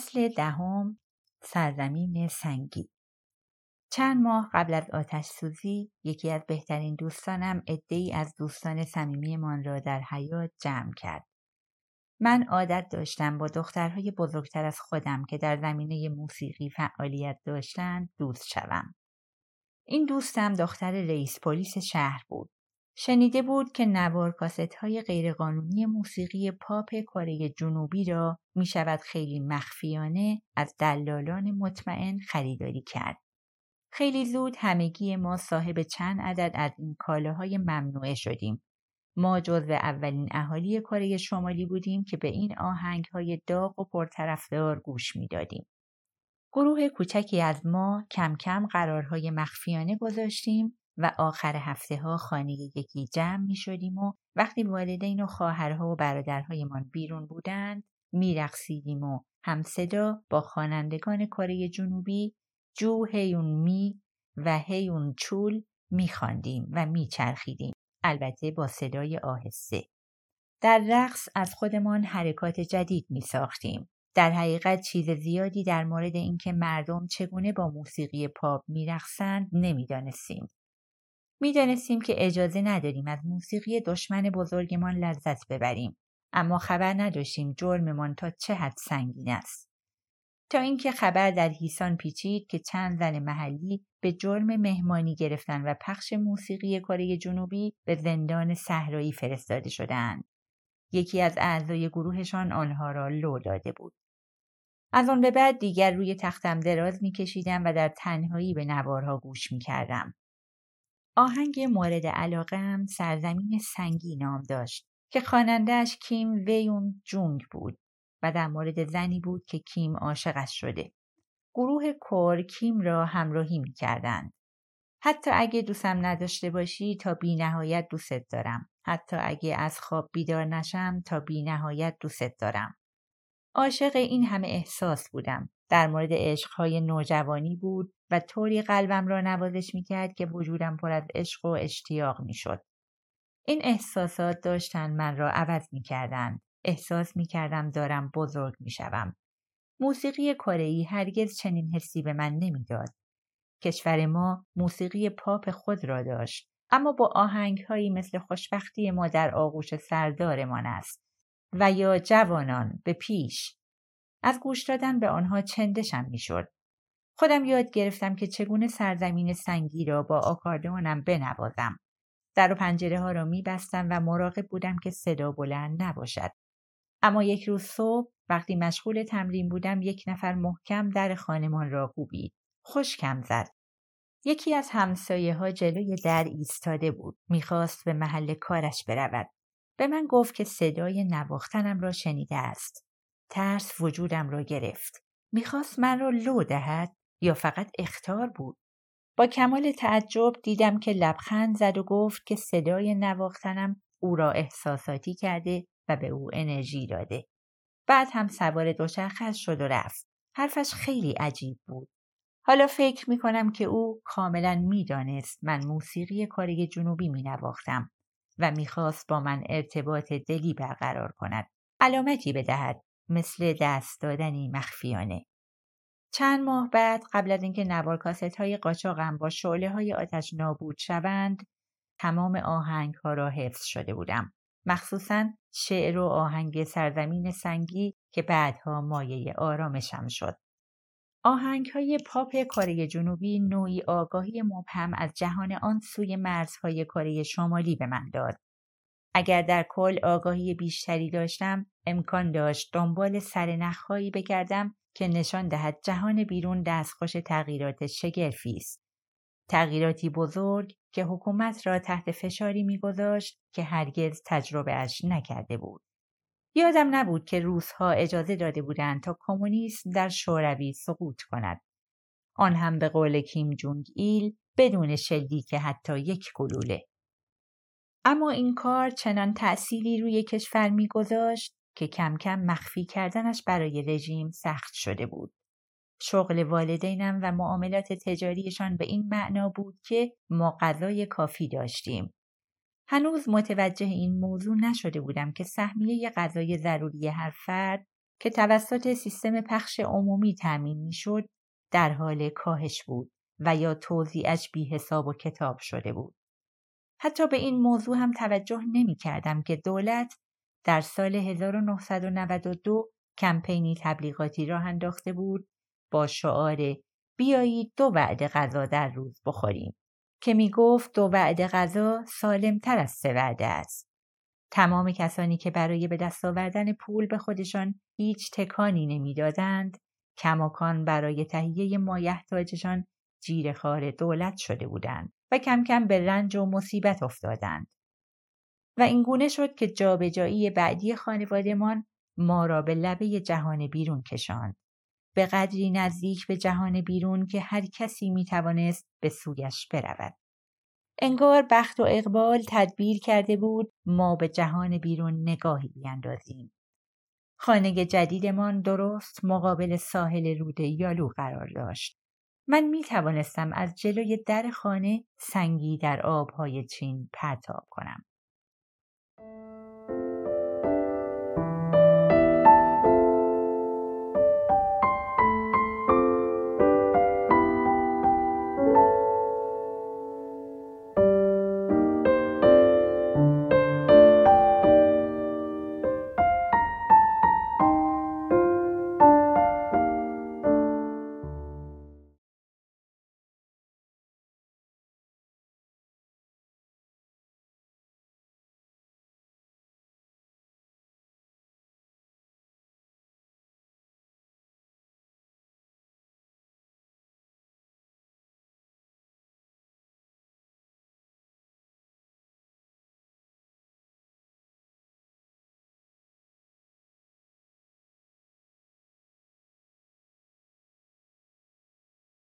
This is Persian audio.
فصل دهم سرزمین سنگی چند ماه قبل از آتش سوزی یکی از بهترین دوستانم ای از دوستان صمیمیمان را در حیات جمع کرد. من عادت داشتم با دخترهای بزرگتر از خودم که در زمینه موسیقی فعالیت داشتند دوست شوم. این دوستم دختر رئیس پلیس شهر بود. شنیده بود که نوار کاست های غیرقانونی موسیقی پاپ کره جنوبی را می شود خیلی مخفیانه از دلالان مطمئن خریداری کرد. خیلی زود همگی ما صاحب چند عدد از این کالاهای ممنوعه شدیم. ما جزو اولین اهالی کره شمالی بودیم که به این آهنگ های داغ و پرطرفدار گوش می‌دادیم. گروه کوچکی از ما کم کم قرارهای مخفیانه گذاشتیم و آخر هفته ها خانه یکی جمع می شدیم و وقتی والدین و خواهرها و برادرهایمان بیرون بودند میرقصیدیم و هم صدا با خوانندگان کره جنوبی جو هیون می و هیون چول میخواندیم و میچرخیدیم البته با صدای آهسته در رقص از خودمان حرکات جدید می ساختیم. در حقیقت چیز زیادی در مورد اینکه مردم چگونه با موسیقی پاپ میرقصند نمی‌دانستیم. می‌دانستیم که اجازه نداریم از موسیقی دشمن بزرگمان لذت ببریم اما خبر نداشتیم جرممان تا چه حد سنگین است تا اینکه خبر در هیسان پیچید که چند زن محلی به جرم مهمانی گرفتن و پخش موسیقی کره جنوبی به زندان صحرایی فرستاده شدند. یکی از اعضای گروهشان آنها را لو داده بود. از آن به بعد دیگر روی تختم دراز میکشیدم و در تنهایی به نوارها گوش می‌کردم. آهنگ مورد علاقه سرزمین سنگی نام داشت که خوانندهاش کیم ویون جونگ بود و در مورد زنی بود که کیم عاشقش شده. گروه کور کیم را همراهی می کردند. حتی اگه دوستم نداشته باشی تا بی نهایت دوستت دارم. حتی اگه از خواب بیدار نشم تا بی نهایت دوستت دارم. عاشق این همه احساس بودم. در مورد عشقهای نوجوانی بود و طوری قلبم را نوازش می کرد که وجودم پر از عشق و اشتیاق می شد. این احساسات داشتن من را عوض می کردن. احساس می کردم دارم بزرگ می شوم. موسیقی کره هرگز چنین حسی به من نمی‌داد. کشور ما موسیقی پاپ خود را داشت اما با آهنگهایی مثل خوشبختی ما در آغوش سردارمان است و یا جوانان به پیش. از گوش دادن به آنها چندشم می‌شد. خودم یاد گرفتم که چگونه سرزمین سنگی را با آکاردئونم بنوازم. در و پنجره ها را می بستم و مراقب بودم که صدا بلند نباشد. اما یک روز صبح وقتی مشغول تمرین بودم یک نفر محکم در خانمان را کوبید. خوشکم زد. یکی از همسایه ها جلوی در ایستاده بود. می‌خواست به محل کارش برود. به من گفت که صدای نواختنم را شنیده است ترس وجودم را گرفت می‌خواست من را لو دهد یا فقط اختار بود با کمال تعجب دیدم که لبخند زد و گفت که صدای نواختنم او را احساساتی کرده و به او انرژی داده. بعد هم سوار دوچرخه شد و رفت. حرفش خیلی عجیب بود. حالا فکر می کنم که او کاملا می‌دانست من موسیقی کاری جنوبی می نواختم و می‌خواست با من ارتباط دلی برقرار کند. علامتی بدهد مثل دست دادنی مخفیانه. چند ماه بعد قبل از اینکه نوار کاست های قاچاقم با شعله های آتش نابود شوند تمام آهنگ ها را حفظ شده بودم. مخصوصا شعر و آهنگ سرزمین سنگی که بعدها مایه آرامشم شد. آهنگ های پاپ کره جنوبی نوعی آگاهی مبهم از جهان آن سوی مرزهای کره شمالی به من داد. اگر در کل آگاهی بیشتری داشتم امکان داشت دنبال سرنخهایی بگردم که نشان دهد جهان بیرون دستخوش تغییرات شگرفی است. تغییراتی بزرگ که حکومت را تحت فشاری میگذاشت که هرگز تجربه اش نکرده بود. یادم نبود که روزها اجازه داده بودند تا کمونیسم در شوروی سقوط کند. آن هم به قول کیم جونگ ایل بدون که حتی یک گلوله. اما این کار چنان تأثیری روی کشور میگذاشت که کم کم مخفی کردنش برای رژیم سخت شده بود. شغل والدینم و معاملات تجاریشان به این معنا بود که ما غذای کافی داشتیم. هنوز متوجه این موضوع نشده بودم که سهمیه غذای ضروری هر فرد که توسط سیستم پخش عمومی تأمین می‌شد در حال کاهش بود و یا توضیعش بی حساب و کتاب شده بود. حتی به این موضوع هم توجه نمی کردم که دولت در سال 1992 کمپینی تبلیغاتی راه انداخته بود با شعار بیایید دو وعده غذا در روز بخوریم که می گفت دو وعده غذا سالمتر از سه وعده است. تمام کسانی که برای به دست آوردن پول به خودشان هیچ تکانی نمی‌دادند کماکان برای تهیه مایحتاجشان خار دولت شده بودند و کم کم به رنج و مصیبت افتادند و اینگونه شد که جابجایی بعدی خانوادمان ما را به لبه جهان بیرون کشاند به قدری نزدیک به جهان بیرون که هر کسی می توانست به سویش برود. انگار بخت و اقبال تدبیر کرده بود ما به جهان بیرون نگاهی بیاندازیم. خانه جدیدمان درست مقابل ساحل رود یالو قرار داشت. من می توانستم از جلوی در خانه سنگی در آبهای چین پرتاب کنم.